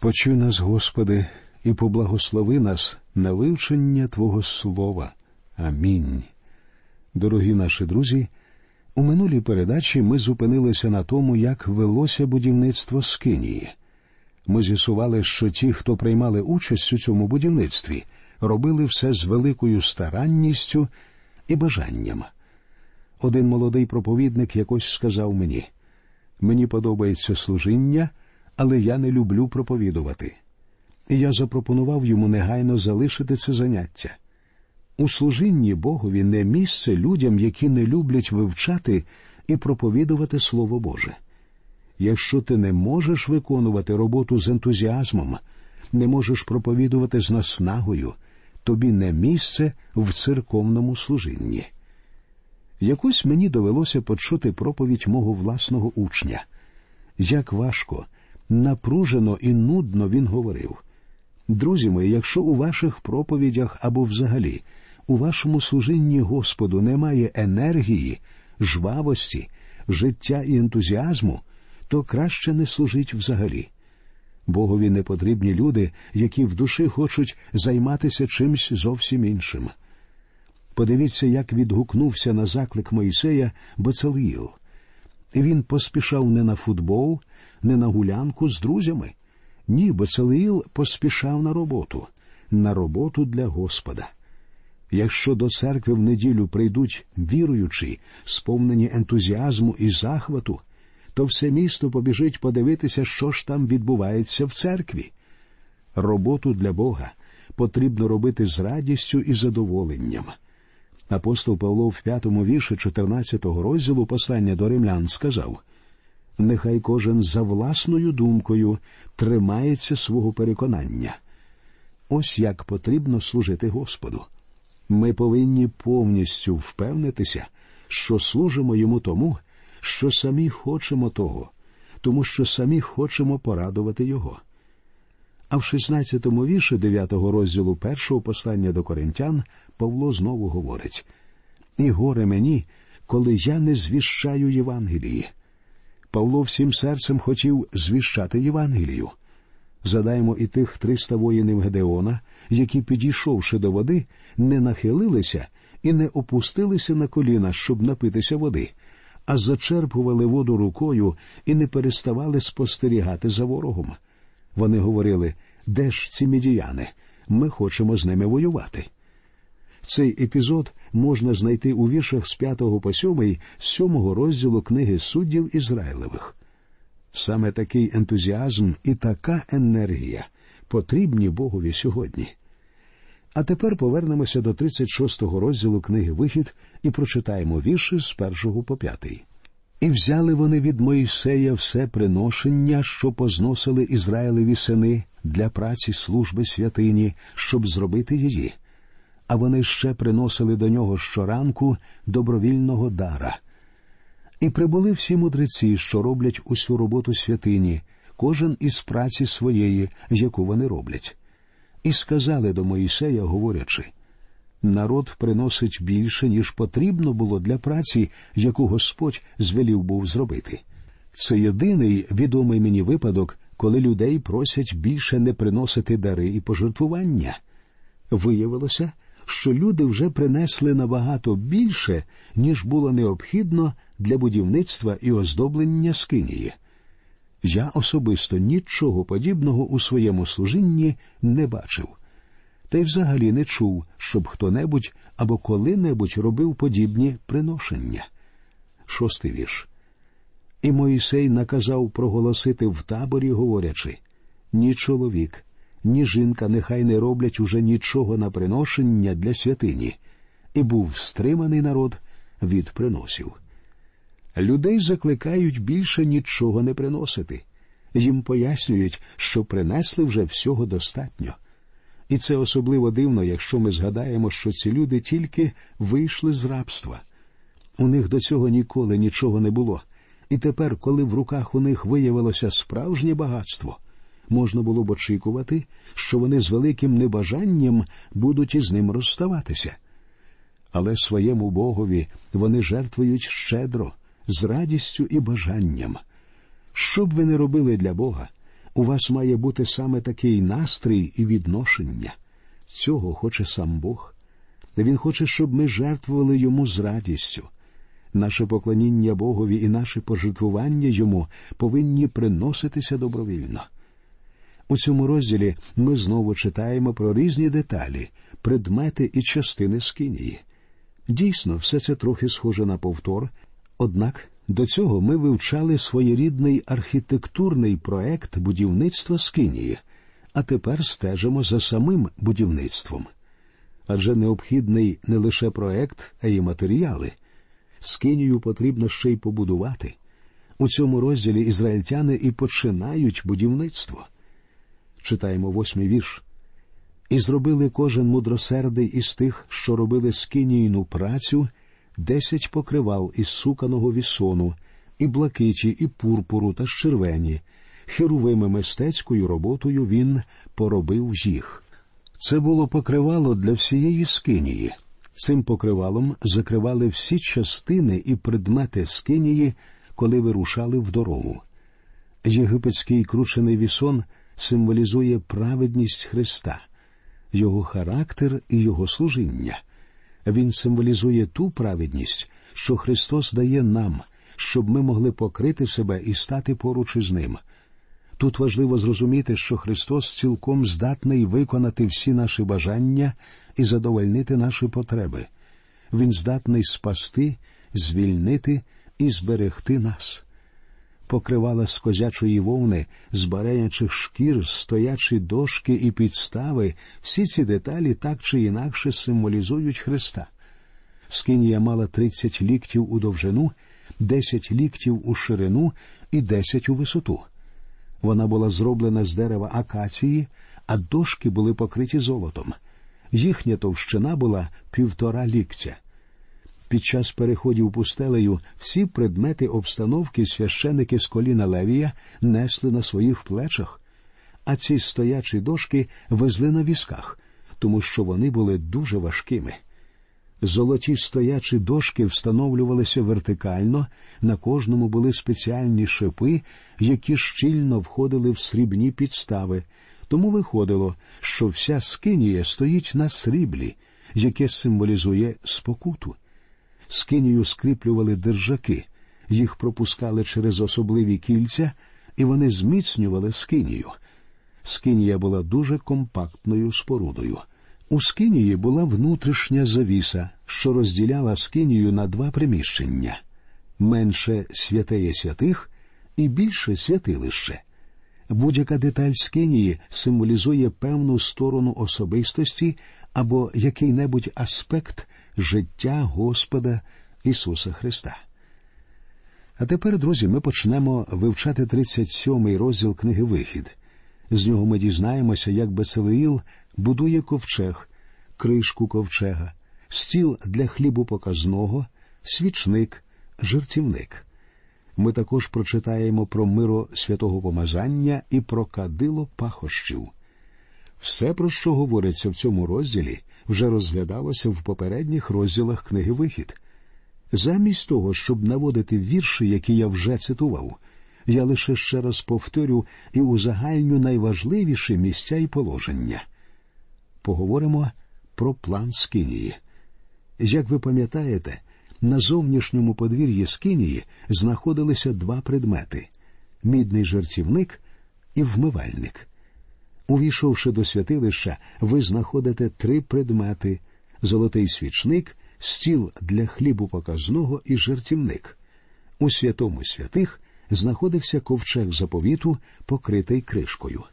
Почуй нас, Господи, і поблагослови нас на вивчення Твого Слова. Амінь. Дорогі наші друзі. У минулій передачі ми зупинилися на тому, як велося будівництво Скинії. Ми з'ясували, що ті, хто приймали участь у цьому будівництві, робили все з великою старанністю і бажанням. Один молодий проповідник якось сказав мені мені подобається служіння, але я не люблю проповідувати. Я запропонував йому негайно залишити це заняття. У служінні Богові не місце людям, які не люблять вивчати і проповідувати Слово Боже. Якщо ти не можеш виконувати роботу з ентузіазмом, не можеш проповідувати з наснагою, тобі не місце в церковному служінні. Якось мені довелося почути проповідь мого власного учня. Як важко, напружено і нудно він говорив. Друзі мої, якщо у ваших проповідях або взагалі у вашому служінні Господу немає енергії, жвавості, життя і ентузіазму, то краще не служить взагалі. Богові не потрібні люди, які в душі хочуть займатися чимсь зовсім іншим. Подивіться, як відгукнувся на заклик Моїсея Бецаліїл. Він поспішав не на футбол, не на гулянку з друзями. Ні, Бецаліїл поспішав на роботу, на роботу для Господа. Якщо до церкви в неділю прийдуть віруючі, сповнені ентузіазму і захвату, то все місто побіжить подивитися, що ж там відбувається в церкві. Роботу для Бога потрібно робити з радістю і задоволенням. Апостол Павло в п'ятому вірші 14-го розділу послання до римлян сказав Нехай кожен за власною думкою тримається свого переконання. Ось як потрібно служити Господу. Ми повинні повністю впевнитися, що служимо йому тому, що самі хочемо того, тому що самі хочемо порадувати Його. А в 16-му вірші 9-го розділу першого послання до коринтян Павло знову говорить І горе мені, коли я не звіщаю Євангелії. Павло всім серцем хотів звіщати Євангелію. Задаємо і тих 300 воїнів Гедеона, які, підійшовши до води, не нахилилися і не опустилися на коліна, щоб напитися води, а зачерпували воду рукою і не переставали спостерігати за ворогом. Вони говорили, де ж ці медіяни? Ми хочемо з ними воювати. Цей епізод можна знайти у віршах з 5 по 7 з 7 розділу книги суддів Ізраїлевих. Саме такий ентузіазм і така енергія потрібні Богові сьогодні. А тепер повернемося до 36-го розділу книги Вихід і прочитаємо вірші з першого по п'ятий. І взяли вони від Моїсея все приношення, що позносили Ізраїлеві сини для праці служби святині, щоб зробити її. А вони ще приносили до нього щоранку добровільного дара. І прибули всі мудреці, що роблять усю роботу святині, кожен із праці своєї, яку вони роблять і сказали до Моїсея, говорячи народ приносить більше, ніж потрібно було для праці, яку Господь звелів був зробити. Це єдиний відомий мені випадок, коли людей просять більше не приносити дари і пожертвування. Виявилося, що люди вже принесли набагато більше, ніж було необхідно для будівництва і оздоблення скинії. Я особисто нічого подібного у своєму служінні не бачив, та й взагалі не чув, щоб хто-небудь або коли-небудь робив подібні приношення. Шостий вірш. І Моїсей наказав проголосити в таборі, говорячи ні чоловік, ні жінка нехай не роблять уже нічого на приношення для святині, і був стриманий народ від приносів. Людей закликають більше нічого не приносити. Їм пояснюють, що принесли вже всього достатньо. І це особливо дивно, якщо ми згадаємо, що ці люди тільки вийшли з рабства. У них до цього ніколи нічого не було. І тепер, коли в руках у них виявилося справжнє багатство, можна було б очікувати, що вони з великим небажанням будуть із ним розставатися. Але своєму Богові вони жертвують щедро з радістю і бажанням. Що б ви не робили для Бога, У вас має бути саме такий настрій і відношення. Цього хоче сам Бог. Він хоче, щоб ми жертвували йому з радістю. Наше поклоніння Богові і наше пожертвування йому повинні приноситися добровільно. У цьому розділі ми знову читаємо про різні деталі, предмети і частини скинії. Дійсно, все це трохи схоже на повтор, однак до цього ми вивчали своєрідний архітектурний проект будівництва скинії, а тепер стежимо за самим будівництвом. Адже необхідний не лише проект, а й матеріали. Скинію потрібно ще й побудувати. У цьому розділі ізраїльтяни і починають будівництво. Читаємо восьмий вірш. І зробили кожен мудросердий із тих, що робили скинійну працю, десять покривал із суканого вісону, і блакиті, і пурпуру та червені. Херовими мистецькою роботою він поробив їх. Це було покривало для всієї скинії. Цим покривалом закривали всі частини і предмети скинії, коли вирушали в дорогу. Єгипетський кручений вісон символізує праведність Христа, Його характер і Його служіння. Він символізує ту праведність, що Христос дає нам, щоб ми могли покрити себе і стати поруч із ним. Тут важливо зрозуміти, що Христос цілком здатний виконати всі наші бажання і задовольнити наші потреби. Він здатний спасти, звільнити і зберегти нас. Покривала з козячої вовни, з баренячих шкір, стоячі дошки і підстави, всі ці деталі так чи інакше символізують Христа. Скинія мала тридцять ліктів у довжину, десять ліктів у ширину і десять у висоту. Вона була зроблена з дерева акації, а дошки були покриті золотом. Їхня товщина була півтора ліктя. Під час переходів пустелею всі предмети обстановки священики з коліна Левія несли на своїх плечах, а ці стоячі дошки везли на візках, тому що вони були дуже важкими. Золоті стоячі дошки встановлювалися вертикально, на кожному були спеціальні шипи, які щільно входили в срібні підстави. Тому виходило, що вся скинія стоїть на сріблі, яке символізує спокуту. Скинію скріплювали держаки, їх пропускали через особливі кільця, і вони зміцнювали скинію. Скинія була дуже компактною спорудою. У скинії була внутрішня завіса, що розділяла скинію на два приміщення менше святеє святих і більше святилище. Будь-яка деталь скинії символізує певну сторону особистості або який-небудь аспект життя Господа Ісуса Христа. А тепер, друзі, ми почнемо вивчати 37-й розділ книги Вихід. З нього ми дізнаємося, як Бесалеїл будує ковчег, кришку ковчега, стіл для хлібу показного, свічник, жертівник. Ми також прочитаємо про миро святого помазання і про кадило пахощів. Все, про що говориться в цьому розділі, вже розглядалося в попередніх розділах книги Вихід. Замість того, щоб наводити вірші, які я вже цитував, я лише ще раз повторю і узагальню найважливіші місця і положення. Поговоримо про план Скинії. Як ви пам'ятаєте, на зовнішньому подвір'ї Скинії знаходилися два предмети мідний жертівник і вмивальник. Увійшовши до святилища, ви знаходите три предмети золотий свічник, стіл для хлібу показного і жертівник. У святому святих знаходився ковчег заповіту, покритий кришкою.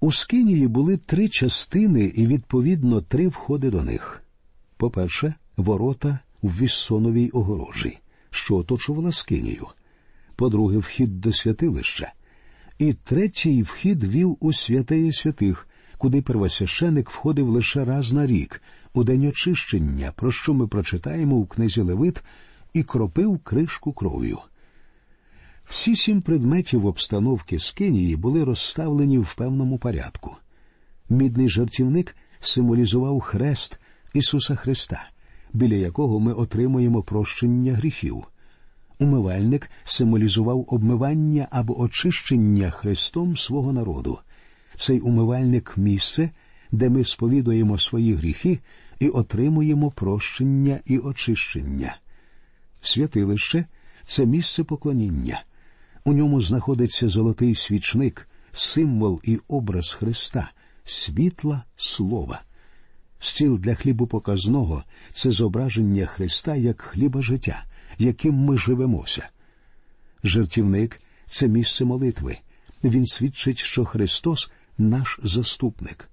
У скинії були три частини і, відповідно, три входи до них. По-перше, ворота в віссоновій огорожі, що оточувала скинію. По-друге, вхід до святилища. І третій вхід вів у святеє святих, куди первосвященик входив лише раз на рік, у день очищення, про що ми прочитаємо у книзі Левит, і кропив кришку кров'ю. Всі сім предметів обстановки скинії були розставлені в певному порядку. Мідний жартівник символізував хрест Ісуса Христа, біля якого ми отримуємо прощення гріхів. Умивальник символізував обмивання або очищення Христом свого народу. Цей умивальник місце, де ми сповідуємо свої гріхи і отримуємо прощення і очищення. Святилище це місце поклоніння. У ньому знаходиться золотий свічник, символ і образ Христа, світла слова. Стіл для хлібу показного це зображення Христа як хліба життя, яким ми живемося. Жертівник це місце молитви. Він свідчить, що Христос наш заступник.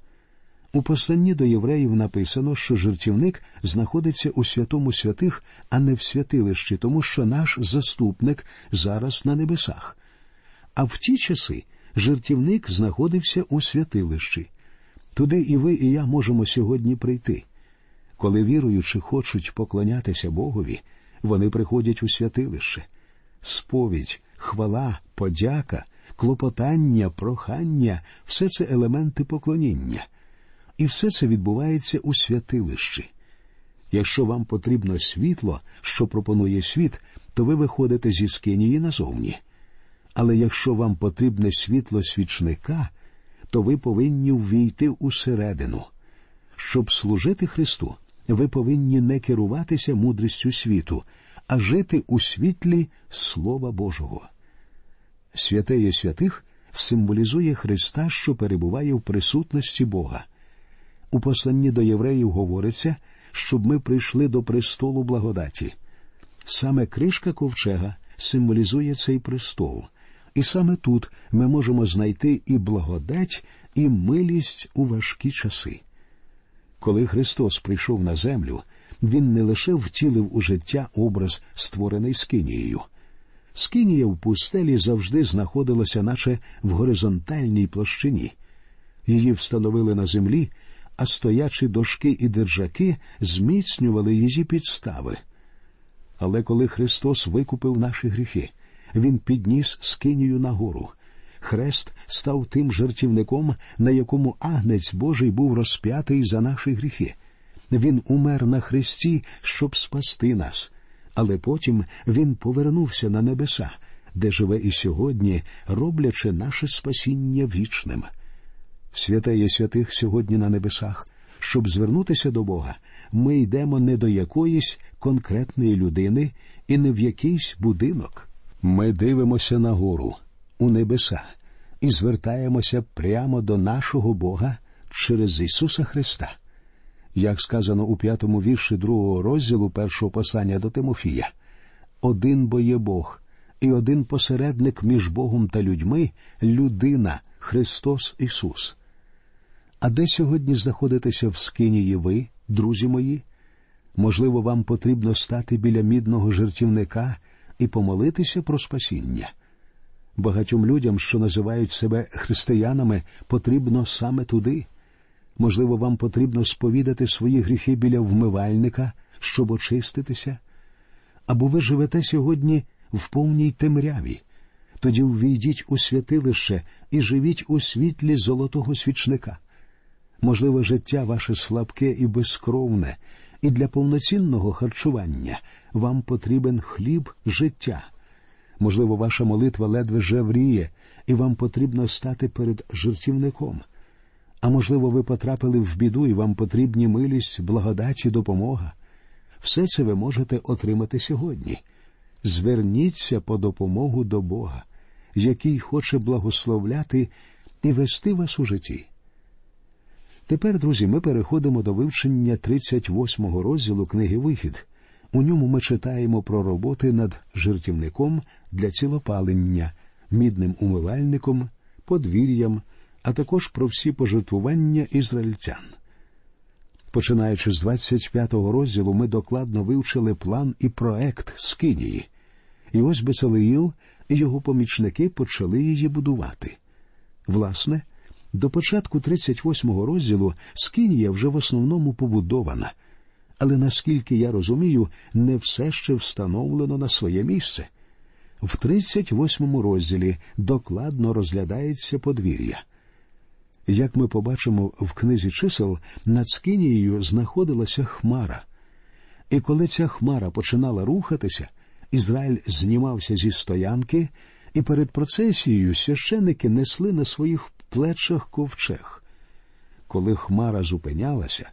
У посланні до євреїв написано, що жертівник знаходиться у святому святих, а не в святилищі, тому що наш заступник зараз на небесах. А в ті часи жертівник знаходився у святилищі. Туди і ви, і я можемо сьогодні прийти. Коли віруючи хочуть поклонятися Богові, вони приходять у святилище. Сповідь, хвала, подяка, клопотання, прохання все це елементи поклоніння. І все це відбувається у святилищі. Якщо вам потрібно світло, що пропонує світ, то ви виходите зі скинії назовні. Але якщо вам потрібне світло свічника, то ви повинні ввійти усередину. Щоб служити Христу, ви повинні не керуватися мудрістю світу, а жити у світлі Слова Божого. Святеє святих символізує Христа, що перебуває в присутності Бога. У посланні до євреїв говориться, щоб ми прийшли до престолу благодаті. Саме кришка ковчега символізує цей престол, і саме тут ми можемо знайти і благодать, і милість у важкі часи. Коли Христос прийшов на землю, Він не лише втілив у життя образ, створений Скинією. Скинія в пустелі завжди знаходилася, наче в горизонтальній площині. Її встановили на землі, а стоячі дошки і держаки зміцнювали її підстави. Але коли Христос викупив наші гріхи, Він підніс скинію нагору. Хрест став тим жертівником, на якому агнець Божий був розп'ятий за наші гріхи. Він умер на хресті, щоб спасти нас, але потім він повернувся на небеса, де живе і сьогодні, роблячи наше спасіння вічним. Святе є святих сьогодні на небесах. Щоб звернутися до Бога, ми йдемо не до якоїсь конкретної людини і не в якийсь будинок. Ми дивимося нагору, у небеса, і звертаємося прямо до нашого Бога через Ісуса Христа. Як сказано у п'ятому вірші другого розділу першого послання до Тимофія, один бо є Бог, і один посередник між Богом та людьми людина, Христос Ісус. А де сьогодні знаходитеся в скинії ви, друзі мої? Можливо, вам потрібно стати біля мідного жертівника і помолитися про спасіння. Багатьом людям, що називають себе християнами, потрібно саме туди. Можливо, вам потрібно сповідати свої гріхи біля вмивальника, щоб очиститися. Або ви живете сьогодні в повній темряві. Тоді ввійдіть у святилище і живіть у світлі золотого свічника. Можливо, життя ваше слабке і безкровне, і для повноцінного харчування вам потрібен хліб життя. Можливо, ваша молитва ледве жевріє, і вам потрібно стати перед жертівником. А можливо, ви потрапили в біду і вам потрібні милість, благодать і допомога. Все це ви можете отримати сьогодні. Зверніться по допомогу до Бога, який хоче благословляти і вести вас у житті. Тепер, друзі, ми переходимо до вивчення 38-го розділу книги Вихід. У ньому ми читаємо про роботи над жертівником для цілопалення, мідним умивальником, подвір'ям, а також про всі пожертвування ізраїльтян. Починаючи з 25-го розділу, ми докладно вивчили план і проект Скинії. І ось Бесалеїл і його помічники почали її будувати. Власне, до початку 38-го розділу Скинія вже в основному побудована, але наскільки я розумію, не все ще встановлено на своє місце. В 38-му розділі докладно розглядається подвір'я. Як ми побачимо в книзі чисел, над Скинією знаходилася хмара. І коли ця хмара починала рухатися, Ізраїль знімався зі стоянки, і перед процесією священники несли на своїх плечах ковчег. Коли хмара зупинялася,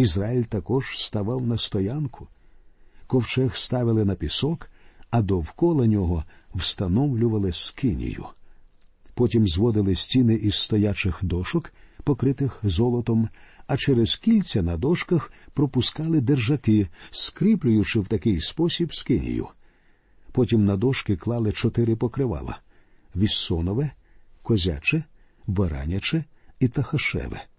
Ізраїль також ставав на стоянку. Ковчег ставили на пісок, а довкола нього встановлювали скинію. Потім зводили стіни із стоячих дошок, покритих золотом, а через кільця на дошках пропускали держаки, скріплюючи в такий спосіб скинію. Потім на дошки клали чотири покривала віссонове, козяче, бараняче і тахашеве.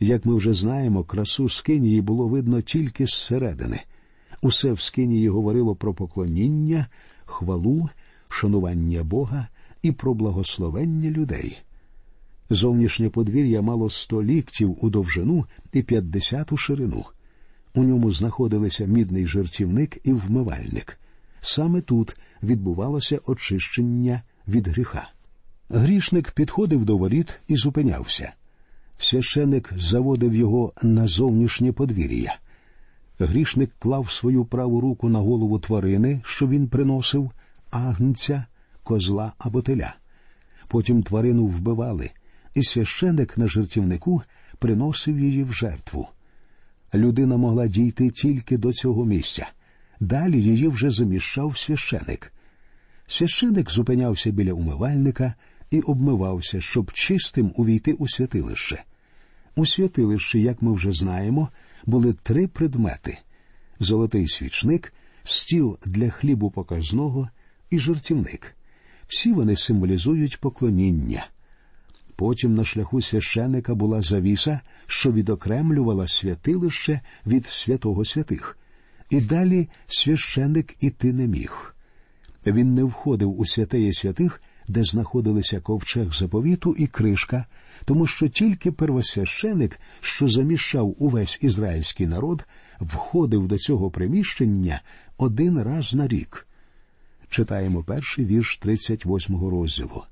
Як ми вже знаємо, красу скинії було видно тільки зсередини. Усе в скинії говорило про поклоніння, хвалу, шанування Бога і про благословення людей. Зовнішнє подвір'я мало сто ліктів у довжину і п'ятдесят у ширину. У ньому знаходилися мідний жертівник і вмивальник. Саме тут відбувалося очищення від гріха. Грішник підходив до воріт і зупинявся. Священик заводив його на зовнішнє подвір'я. Грішник клав свою праву руку на голову тварини, що він приносив, агнця, козла або теля. Потім тварину вбивали, і священик на жертівнику приносив її в жертву. Людина могла дійти тільки до цього місця. Далі її вже заміщав священик. Священик зупинявся біля умивальника і обмивався, щоб чистим увійти у святилище. У святилищі, як ми вже знаємо, були три предмети золотий свічник, стіл для хлібу показного і жартівник. Всі вони символізують поклоніння. Потім на шляху священика була завіса, що відокремлювала святилище від святого святих, і далі священик іти не міг. Він не входив у святеє святих, де знаходилися ковчег заповіту і кришка, тому що тільки первосвященик, що заміщав увесь ізраїльський народ, входив до цього приміщення один раз на рік. Читаємо перший вірш 38-го розділу.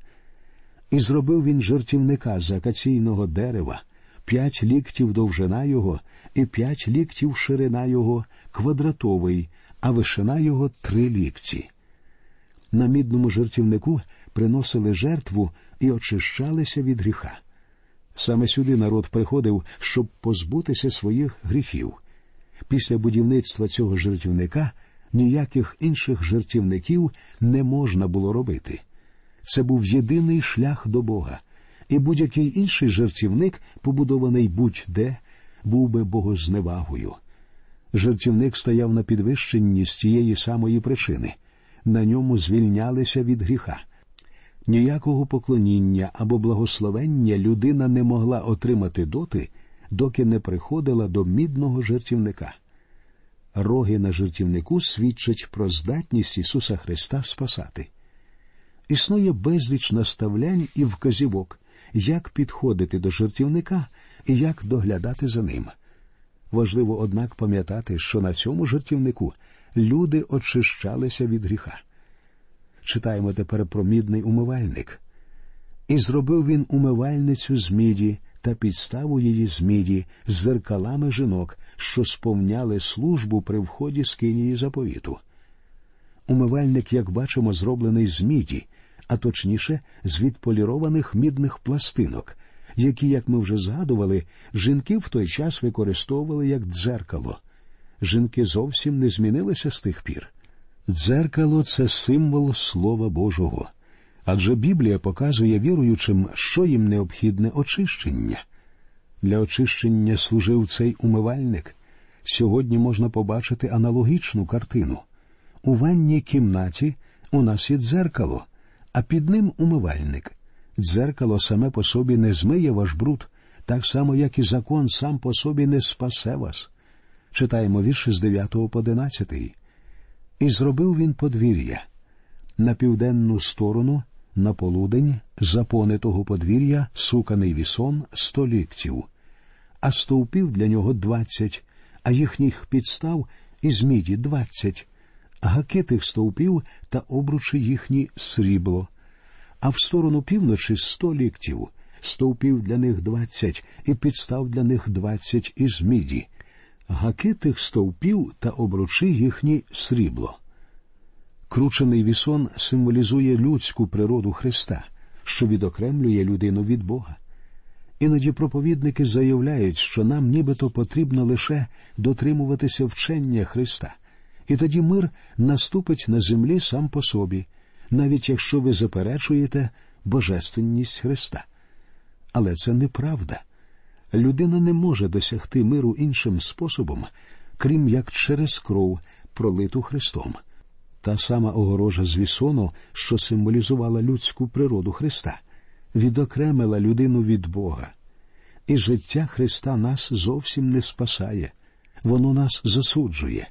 І зробив він жертівника з акаційного дерева, п'ять ліктів довжина його і п'ять ліктів ширина його квадратовий, а вишина його три лікті. На мідному жертівнику приносили жертву і очищалися від гріха. Саме сюди народ приходив, щоб позбутися своїх гріхів. Після будівництва цього жертівника ніяких інших жертівників не можна було робити. Це був єдиний шлях до Бога, і будь-який інший жертівник, побудований будь-де, був би богозневагою. Жертівник стояв на підвищенні з тієї самої причини на ньому звільнялися від гріха. Ніякого поклоніння або благословення людина не могла отримати доти, доки не приходила до мідного жертівника. Роги на жертівнику свідчать про здатність Ісуса Христа спасати. Існує безліч наставлянь і вказівок, як підходити до жертівника і як доглядати за ним. Важливо, однак, пам'ятати, що на цьому жертівнику люди очищалися від гріха. Читаємо тепер про мідний умивальник. І зробив він умивальницю з міді та підставу її з міді з зеркалами жінок, що сповняли службу при вході з кинії заповіту. Умивальник, як бачимо, зроблений з міді, а точніше, з відполірованих мідних пластинок, які, як ми вже згадували, жінки в той час використовували як дзеркало. Жінки зовсім не змінилися з тих пір. Дзеркало це символ Слова Божого, адже Біблія показує віруючим, що їм необхідне очищення. Для очищення служив цей умивальник. Сьогодні можна побачити аналогічну картину. У ванній кімнаті у нас є дзеркало, а під ним умивальник. Дзеркало саме по собі не змиє ваш бруд, так само, як і закон сам по собі не спасе вас. Читаємо вірші з 9 по 11. І зробив він подвір'я. На південну сторону, на полудень, запони того подвір'я, суканий вісон сто ліктів, а стовпів для нього двадцять, а їхніх підстав із міді двадцять, гаки тих стовпів та обручі їхні срібло, а в сторону півночі сто ліктів, стовпів для них двадцять, і підстав для них двадцять із міді гаки тих стовпів та обручи їхні срібло. Кручений вісон символізує людську природу Христа, що відокремлює людину від Бога. Іноді проповідники заявляють, що нам нібито потрібно лише дотримуватися вчення Христа, і тоді мир наступить на землі сам по собі, навіть якщо ви заперечуєте божественність Христа. Але це неправда. Людина не може досягти миру іншим способом, крім як через кров, пролиту Христом. Та сама огорожа з вісону, що символізувала людську природу Христа, відокремила людину від Бога. І життя Христа нас зовсім не спасає, воно нас засуджує,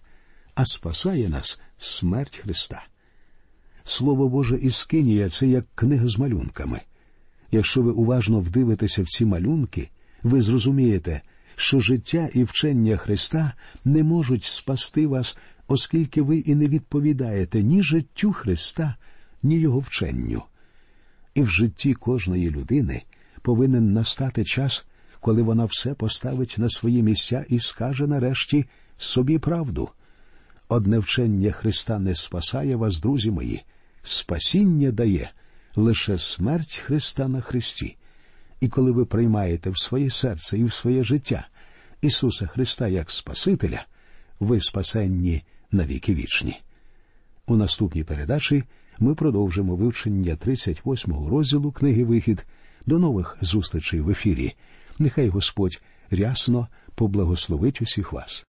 а спасає нас смерть Христа. Слово Боже Іскинія це як книга з малюнками. Якщо ви уважно вдивитеся в ці малюнки, ви зрозумієте, що життя і вчення Христа не можуть спасти вас, оскільки ви і не відповідаєте ні життю Христа, ні Його вченню. І в житті кожної людини повинен настати час, коли вона все поставить на свої місця і скаже нарешті собі правду. Одне вчення Христа не спасає вас, друзі мої, спасіння дає лише смерть Христа на Христі. І коли ви приймаєте в своє серце і в своє життя Ісуса Христа як Спасителя, ви спасенні навіки вічні. У наступній передачі ми продовжимо вивчення 38-го розділу книги Вихід. До нових зустрічей в ефірі. Нехай Господь рясно поблагословить усіх вас.